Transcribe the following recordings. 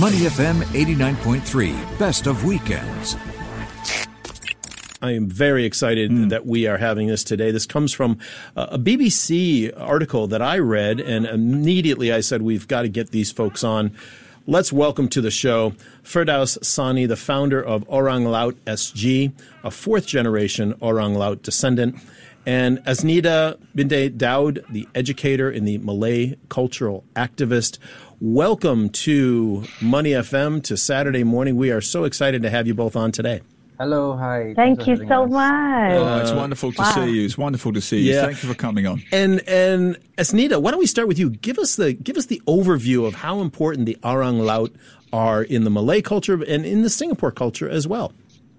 Money FM 89.3, best of weekends. I am very excited mm. that we are having this today. This comes from a BBC article that I read, and immediately I said, we've got to get these folks on. Let's welcome to the show Firdaus Sani, the founder of Orang Laut SG, a fourth generation Orang Laut descendant, and Asnida Binte Daud, the educator and the Malay cultural activist. Welcome to Money FM to Saturday morning. We are so excited to have you both on today. Hello, hi. Thank you so us. much. Oh, it's wonderful to wow. see you. It's wonderful to see you. Yeah. Thank you for coming on. And and Asnida, why don't we start with you? Give us the give us the overview of how important the Orang Laut are in the Malay culture and in the Singapore culture as well.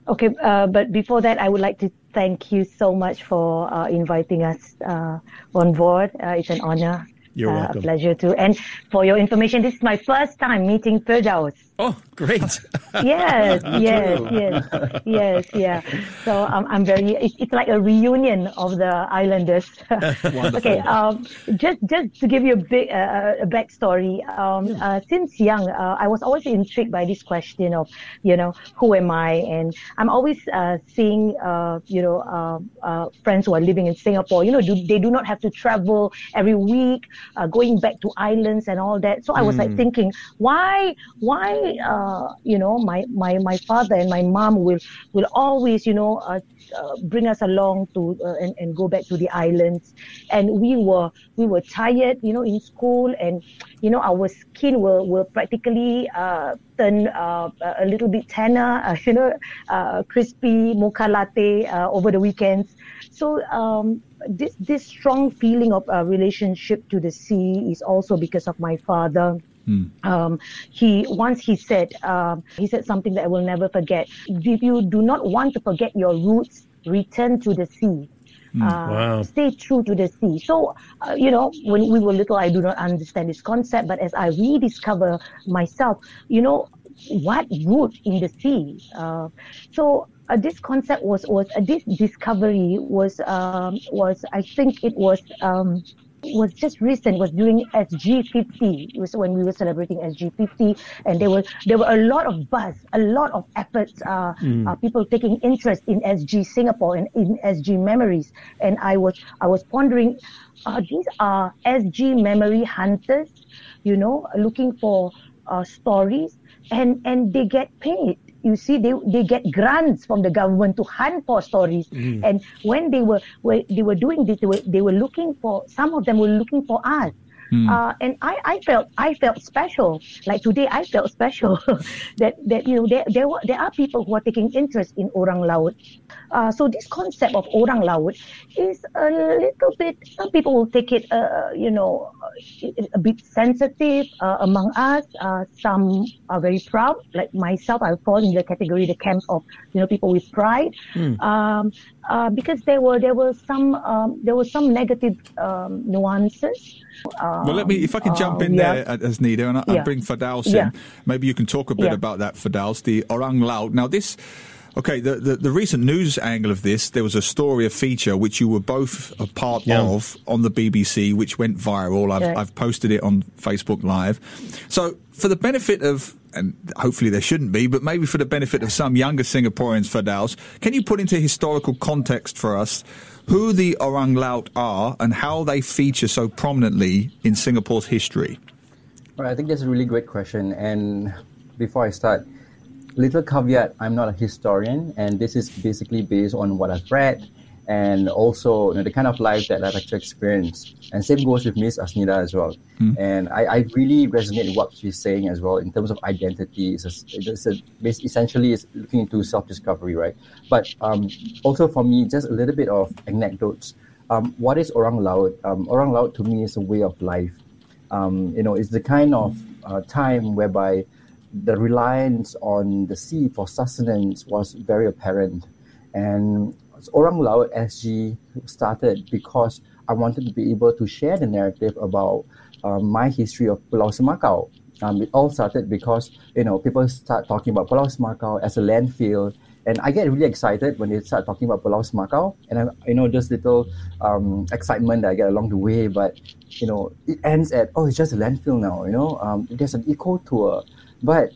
Okay, uh, but before that, I would like to thank you so much for uh, inviting us uh, on board. Uh, it's an honor. You're uh, welcome. A pleasure too. And for your information, this is my first time meeting Firdaus. Oh, great. yes, yes, yes, yes, yeah. So um, I'm very, it's, it's like a reunion of the islanders. okay, um, just, just to give you a big, uh, a backstory, um, uh, since young, uh, I was always intrigued by this question of, you know, who am I? And I'm always uh, seeing, uh, you know, uh, uh, friends who are living in Singapore, you know, do, they do not have to travel every week, uh, going back to islands and all that. So I was mm. like thinking, why, why uh, you know, my, my, my father and my mom will, will always, you know, uh, uh, bring us along to uh, and, and go back to the islands. And we were we were tired you know in school and you know our skin will will practically uh, turn uh, a little bit tanner uh, you know uh, crispy mocha latte over the weekends. So um, this this strong feeling of a relationship to the sea is also because of my father Hmm. Um, he once he said um, he said something that I will never forget. If you do not want to forget your roots, return to the sea. Hmm. Uh, wow. Stay true to the sea. So, uh, you know, when we were little, I do not understand this concept, but as I rediscover myself, you know, what root in the sea? Uh, so uh, this concept was was uh, this discovery was um, was I think it was um, was just recent was during SG50. It was when we were celebrating SG50, and there were there were a lot of buzz, a lot of efforts, uh, mm. uh, people taking interest in SG Singapore and in SG memories. And I was I was pondering, uh, these are SG memory hunters, you know, looking for uh, stories, and and they get paid you see they they get grants from the government to hunt for stories mm. and when they were, were they were doing this they were, they were looking for some of them were looking for us Mm. Uh, and I, I felt I felt special. Like today, I felt special that that you know there there, were, there are people who are taking interest in orang laut. Uh, so this concept of orang laut is a little bit. Some people will take it, uh, you know, a bit sensitive uh, among us. Uh, some are very proud. Like myself, I fall in the category, the camp of you know people with pride. Mm. Um, uh, because there were there were some um, there were some negative um, nuances. Um, well, let me if I can jump in yeah. there Asnida and, I, yeah. bring Firdaus yeah. in. Maybe you can talk a bit about that, Firdaus, the Orang Laut. Now this. Okay, the, the, the, recent news angle of this, there was a story, a feature, which you were both a part of on the BBC, which went viral. I've, I've posted it on Facebook Live. So, for the benefit of and hopefully there shouldn't be, but maybe for the benefit of some younger Singaporeans, Firdaus, can you put into historical context for us who the Orang Laut are and how they feature so prominently in Singapore's history? I think that's a really great question. And before I start, little caveat I'm not a historian, and this is basically based on what I've read and also you know, the kind of life that I've actually experienced. And same goes with Miss Asnida as well. Mm. And I, I, really resonate with what she's saying as well in terms of identity. It's, a, it's, a, essentially it's looking into self-discovery, right? But um, also for me, just a little bit of anecdotes. Um, what is Orang Laut? Um, Orang Laut to me is a way of life. Um, you know, it's the kind of uh, time whereby the reliance on the sea for sustenance was very apparent. And Orang Laut SG started because I wanted to be able to share the narrative about um, my history of Pulau Um, it all started because you know people start talking about Pulau Semakau as a landfill, And I get really excited when they start talking about Pulau Semakau, and I, you know, just little um, excitement that I get along the way. But you know, it ends at oh, it's just a landfill now. You know, um, there's an eco tour, but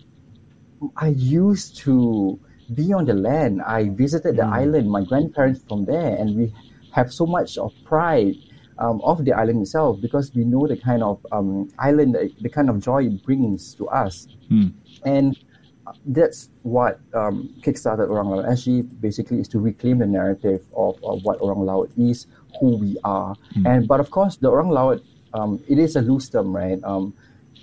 I used to be on the land. I visited the mm. island. My grandparents from there, and we have so much of pride um, of the island itself because we know the kind of um, island, the, kind of joy it brings to us. Mm. And that's what um, kickstarted Orang Laut SG basically is to reclaim the narrative of, of what Orang Laut is, who we are. Mm. And but of course, the Orang Laut, um, it is a loose term, right?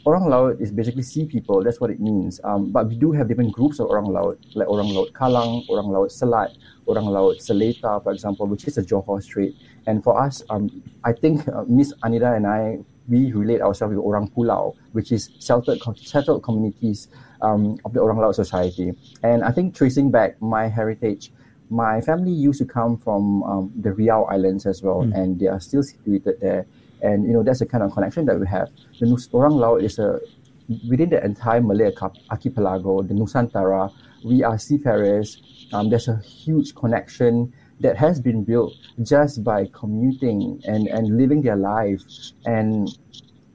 Orang Laut is basically sea people. That's what it means. Um, but we do have different groups of Orang Laut, like Orang Laut Kalang, Orang Laut Selat, Orang Laut Seletar, for example, which is a Johor Strait. And for us, um, I think uh, Miss Asnida and I, we relate ourselves with Orang Pulau, which is sheltered, settled communities um, of the Orang Laut society. And I think tracing back my heritage, my family used to come from um, the Riau Islands as well, mm. and they are still situated there. And you know that's the kind of connection that we have. The Orang Laut is a within the entire Malay archipelago, the Nusantara. We are seafarers. Um, there's a huge connection that has been built just by commuting and, and living their life. And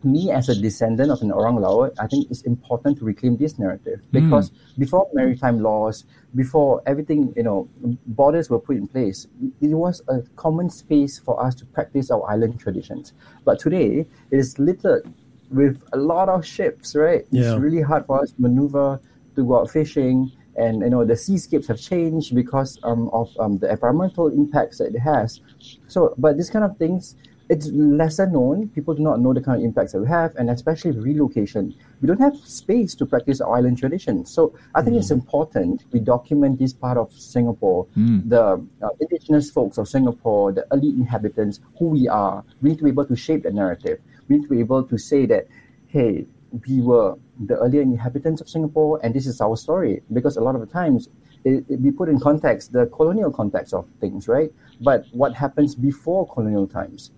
me as a descendant of an Orang Laut, I think it's important to reclaim this narrative hmm. because mm. before maritime laws, before everything, you know, borders were put in place, it was a common space for us to practice our island traditions. But today, it is littered with a lot of ships, right? Yeah. It's really hard for us to maneuver, to go out fishing, and you know the seascapes have changed because um, of um, the environmental impacts that it has. So, but these kind of things it's lesser known. People do not know the kind of impacts that we have, and especially relocation. We don't have space to practice our island traditions. So I think mm. it's important we document this part of Singapore, mm. the uh, indigenous folks of Singapore, the elite inhabitants, who we are. We need to be able to shape the narrative. We need to be able to say that, hey, we were the earlier inhabitants of Singapore, and this is our story. Because a lot of the times, it, it, we put in context the colonial context of things, right? But what happens before colonial times?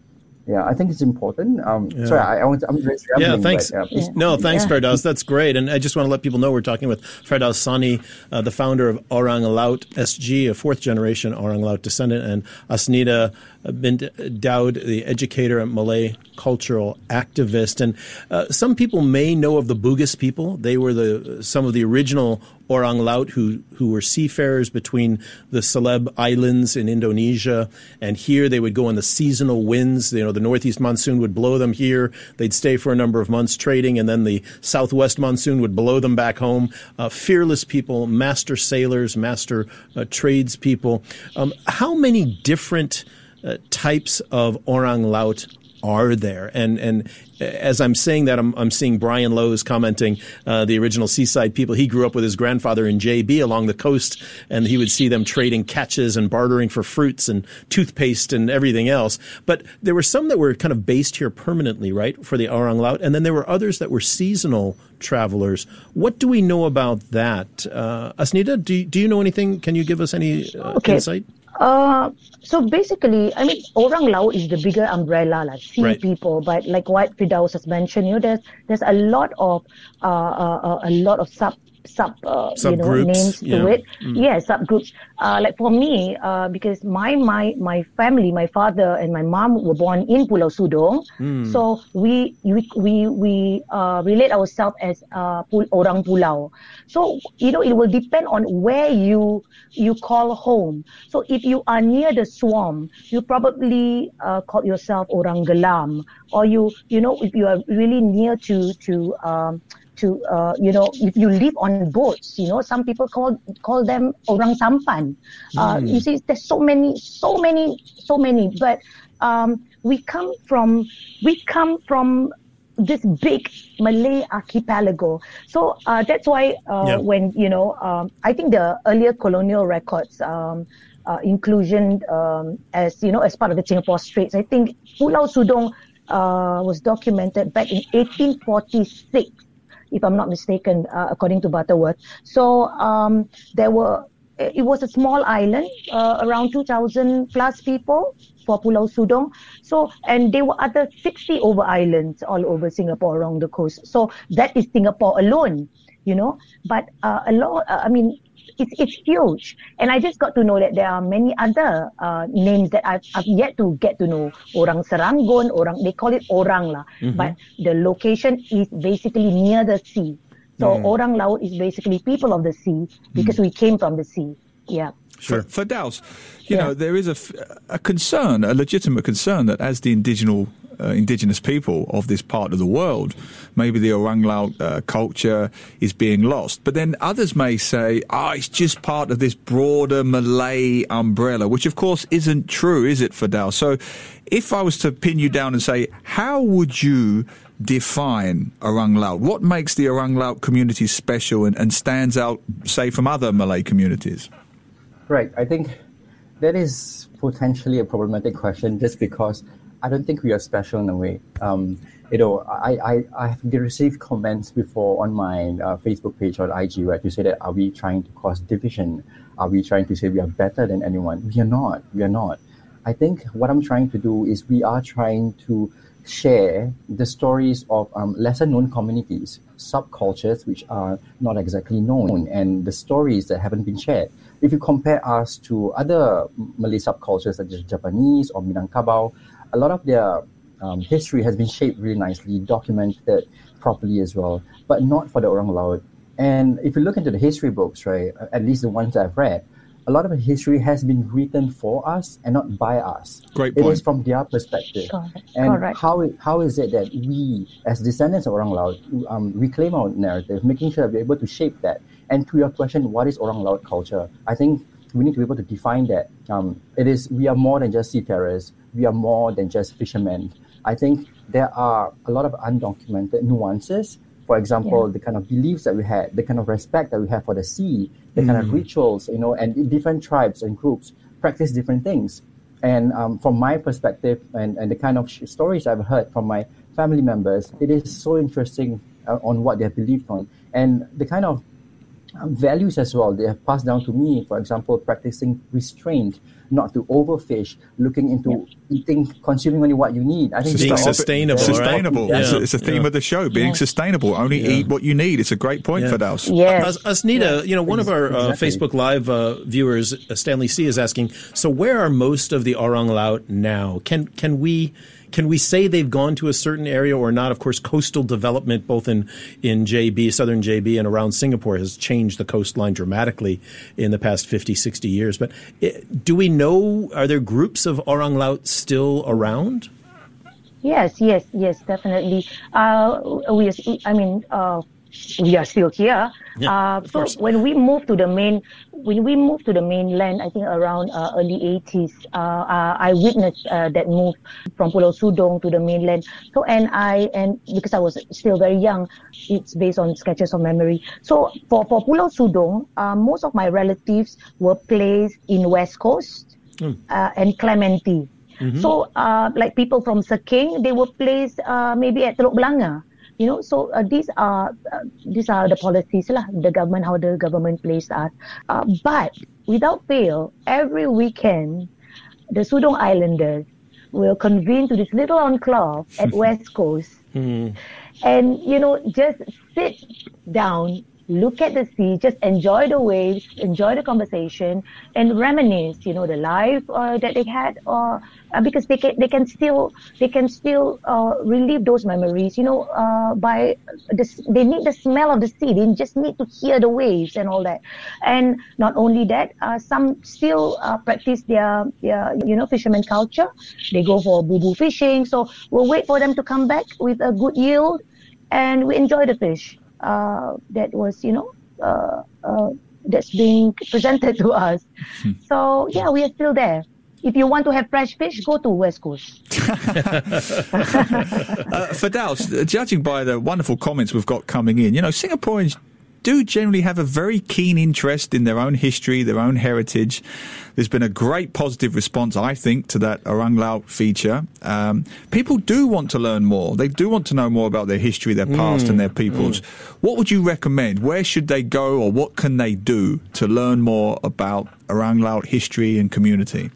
Yeah, I think it's important. Um, yeah. Sorry, I, I want to, I'm just Yeah, thanks. But, yeah. No, thanks, yeah. Firdaus. That's great. And I just want to let people know we're talking with Firdaus Sani, uh, the founder of Orang Laut SG, a fourth generation Orang Laut descendant, and Asnida bint Daud, the educator and Malay cultural activist. And uh, some people may know of the Bugis people. They were the some of the original Orang Laut who, who were seafarers between the Celebes Islands in Indonesia and here. They would go in the seasonal winds. You know, the northeast monsoon would blow them here. They'd stay for a number of months trading, and then the southwest monsoon would blow them back home. Uh, fearless people, master sailors, master uh, tradespeople. Um, how many different uh, types of orang laut are there? And and as I'm saying that, I'm, I'm seeing Brian Lowe's commenting, uh, the original Seaside people. He grew up with his grandfather in JB along the coast, and he would see them trading catches and bartering for fruits and toothpaste and everything else. But there were some that were kind of based here permanently, right, for the Orang Laut, and then there were others that were seasonal travelers. What do we know about that? Uh, Asnida, do, do you know anything? Can you give us any uh, okay. insight? Uh, so basically, I mean, Orang Laut is the bigger umbrella, like sea right. people. But like what Firdaus has mentioned, you know, there's there's a lot of uh, uh, uh a lot of sub sub uh, you know names yeah. to it mm. yeah subgroups uh, like for me uh, because my my my family my father and my mom were born in Pulau Sudong mm. so we we we, we uh, relate ourselves as uh, orang pulau so you know it will depend on where you you call home so if you are near the swamp you probably uh, call yourself orang gelam or you you know if you are really near to to um, to uh, you know if you live on boats you know some people call call them orang sampan uh, mm. you see there's so many so many so many but um, we come from we come from this big Malay archipelago. So uh, that's why uh, when you know, um, I think the earlier colonial records um, uh, inclusion um, as you know as part of the Singapore Straits. I think Pulau Sudong uh, was documented back in 1846 if I'm not mistaken, uh, according to Butterworth. So um, there were, it was a small island, uh, around 2,000 plus people for Pulau Sudong. So, and there were other 60 over islands all over Singapore along the coast. So that is Singapore alone. you know. But uh, a lot, uh, I mean, it's it's huge. And I just got to know that there are many other uh, names that I've, I've yet to get to know. Orang Serangoon, Orang they call it Orang lah, mm-hmm. but the location is basically near the sea. So mm. Orang Laut is basically people of the sea because mm. we came from the sea. Yeah. Sure. For, for you yeah. know, there is a, a concern, a legitimate concern that as the indigenous uh, indigenous people of this part of the world. Maybe the Orang Laut uh, culture is being lost. But then others may say, ah, oh, it's just part of this broader Malay umbrella, which of course isn't true, is it, Firdaus? So if I was to pin you down and say, how would you define Orang Laut? What makes the Orang Laut community special and, and stands out, say, from other Malay communities? Right. I think that is potentially a problematic question just because I don't think we are special in a way. Um, you know, I, I, I have received comments before on my uh, Facebook page or IG where you say that are we trying to cause division? Are we trying to say we are better than anyone? We are not. We are not. I think what I'm trying to do is we are trying to share the stories of um, lesser known communities, subcultures which are not exactly known, and the stories that haven't been shared. If you compare us to other Malay subcultures such as Javanese or Minangkabau, a lot of their um, history has been shaped really nicely, documented properly as well, but not for the Orang Laut. And if you look into the history books, right, at least the ones that I've read, a lot of the history has been written for us and not by us. Great point. It is from their perspective. Correct. And Correct. how it, how is it that we, as descendants of Orang Laut, um, reclaim our narrative, making sure that we're able to shape that? And to your question, what is Orang Laut culture? I think we need to be able to define that. Um, it is we are more than just seafarers we are more than just fishermen. I think there are a lot of undocumented nuances. For example, yeah. the kind of beliefs that we had, the kind of respect that we have for the sea, the mm. kind of mm. rituals, you know, and different tribes and groups practice different things. And um, from my perspective and, and the kind of stories I've heard from my family members, it is so interesting uh, on what they have believed on. And the kind of um, values as well they have passed down to me, for example, practicing restraint, not to overfish, looking into yeah. eating, consuming only what you need. I think being sustainable. Sustainable. Right? Yeah. It's, a theme yeah. of the show, being sustainable. Only eat what you need. It's a great point, yeah. Firdaus. Yes. Asnida, you know, one of our uh, Facebook Live uh, viewers, uh, Stanley C, is asking, so where are most of the Orang Laut now? Can, can we can we say they've gone to a certain area or not? Of course, coastal development, both in, in JB, southern JB, and around Singapore, has changed the coastline dramatically in the past 50, 60 years. But it, eh, do we know, are there groups of Orang Laut still around? Yes, yes, yes, definitely. Uh, we, I mean, uh, we are still here. Yeah, uh, so course. when we moved to the main, when we moved to the mainland, I think around uh, early 80s, uh, uh, I witnessed uh, that move from Pulau Sudong to the mainland. So and I and because I was still very young, it's based on sketches of memory. So for for Pulau Sudong, uh, most of my relatives were placed in West Coast mm. and Clementi. Mm-hmm. So, like people from Seking, they were placed maybe at Telok Blangah you know so uh, these are uh, these are the policies lah the government how the government plays us uh, but without fail every weekend the Sudong Islanders will convene to this little enclave at West Coast mm. and you know just sit down look at the sea, just enjoy the waves, enjoy the conversation, and reminisce, you know, the life uh, that they had, or uh, because they can they can still they can still uh, relive those memories, you know, uh, by they need the smell of the sea. They just need to hear the waves and all that. And not only that, uh, some still uh, practice their their you know fisherman culture. They go for bubu fishing. So we'll wait for them to come back with a good yield, and we enjoy the fish uh, that was, you know, uh, uh, that's being presented to us. Hmm. So yeah, we are still there. If you want to have fresh fish, go to West Coast. uh, Firdaus, judging by the wonderful comments we've got coming in, you know, Singaporeans do generally have a very keen interest in their own history, their own heritage. There's been a great positive response, I think, to that Orang Laut feature. Um, people do want to learn more. They do want to know more about their history, their past, mm, and their mm, peoples. Mm. What would you recommend? Where should they go, or what can they do to learn more about Orang Laut history and community?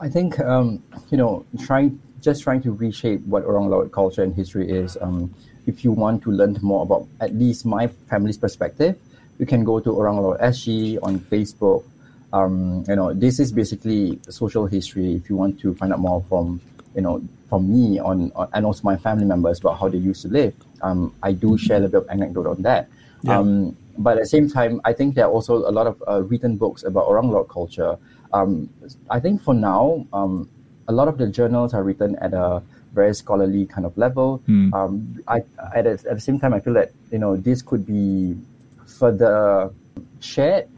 I think um, you know, trying just trying to reshape what Orang Laut culture and history is. Um, if you want to learn more about at least my family's perspective, you can go to Orang Laut SG on Facebook. Um, you know, this is basically social history. If you want to find out more from, you know, from me on, on and also my family members about how they used to live, um, I do share a little bit of anecdote on that. Yeah. Um, but at the same time, I think there are also a lot of uh, written books about Orang Laut culture. Um, I think for now, um, a lot of the journals are written at a very scholarly kind of level. Mm. Um, I, at, at the same time, I feel that you know this could be further shared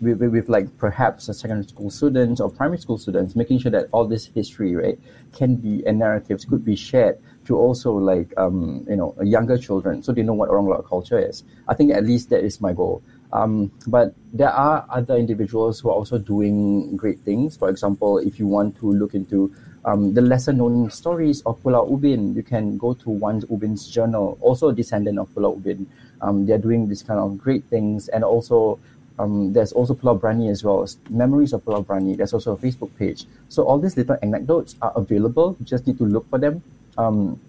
with, with, with, like perhaps a secondary school students or primary school students, making sure that all this history, right, can be and narratives could be shared to also like um, you know younger children, so they know what Orang Laut culture is. I think at least that is my goal. Um, but there are other individuals who are also doing great things. For example, if you want to look into um, the lesser known stories of Pulau Ubin, you can go to Wan Ubin's journal, also a descendant of Pulau Ubin. Um, they're doing this kind of great things. And also, um, there's also Pulau Brani as well. Memories of Pulau Brani. There's also a Facebook page. So all these little anecdotes are available. You just need to look for them. Um,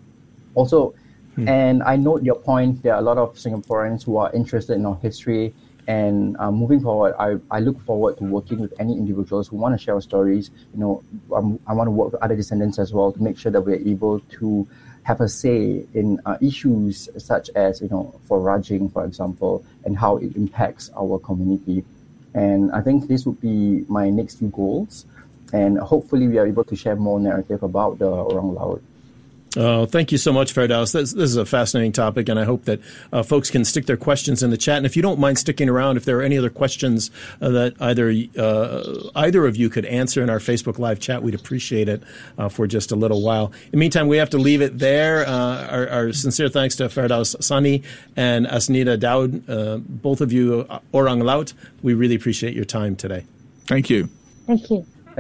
also, hmm. and I note your point. There are a lot of Singaporeans who are interested in our history and um, moving forward, I, I look forward to working with any individuals who want to share stories. You know, um, I want to work with other descendants as well to make sure that we're able to have a say in uh, issues such as, you know, foraging, for example, and how it impacts our community. And I think this would be my next few goals. And hopefully, we are able to share more narrative about the Orang Laut. Oh, thank you so much, Firdaus. This, this is a fascinating topic, and I hope that uh, folks can stick their questions in the chat. And if you don't mind sticking around, if there are any other questions uh, that either uh, either of you could answer in our Facebook Live chat, we'd appreciate it uh, for just a little while. In the meantime, we have to leave it there. Uh, our, our, sincere thanks to Firdaus Sani and Asnida Daud, uh, both of you, Orang Laut. We really appreciate your time today. Thank you. Thank you.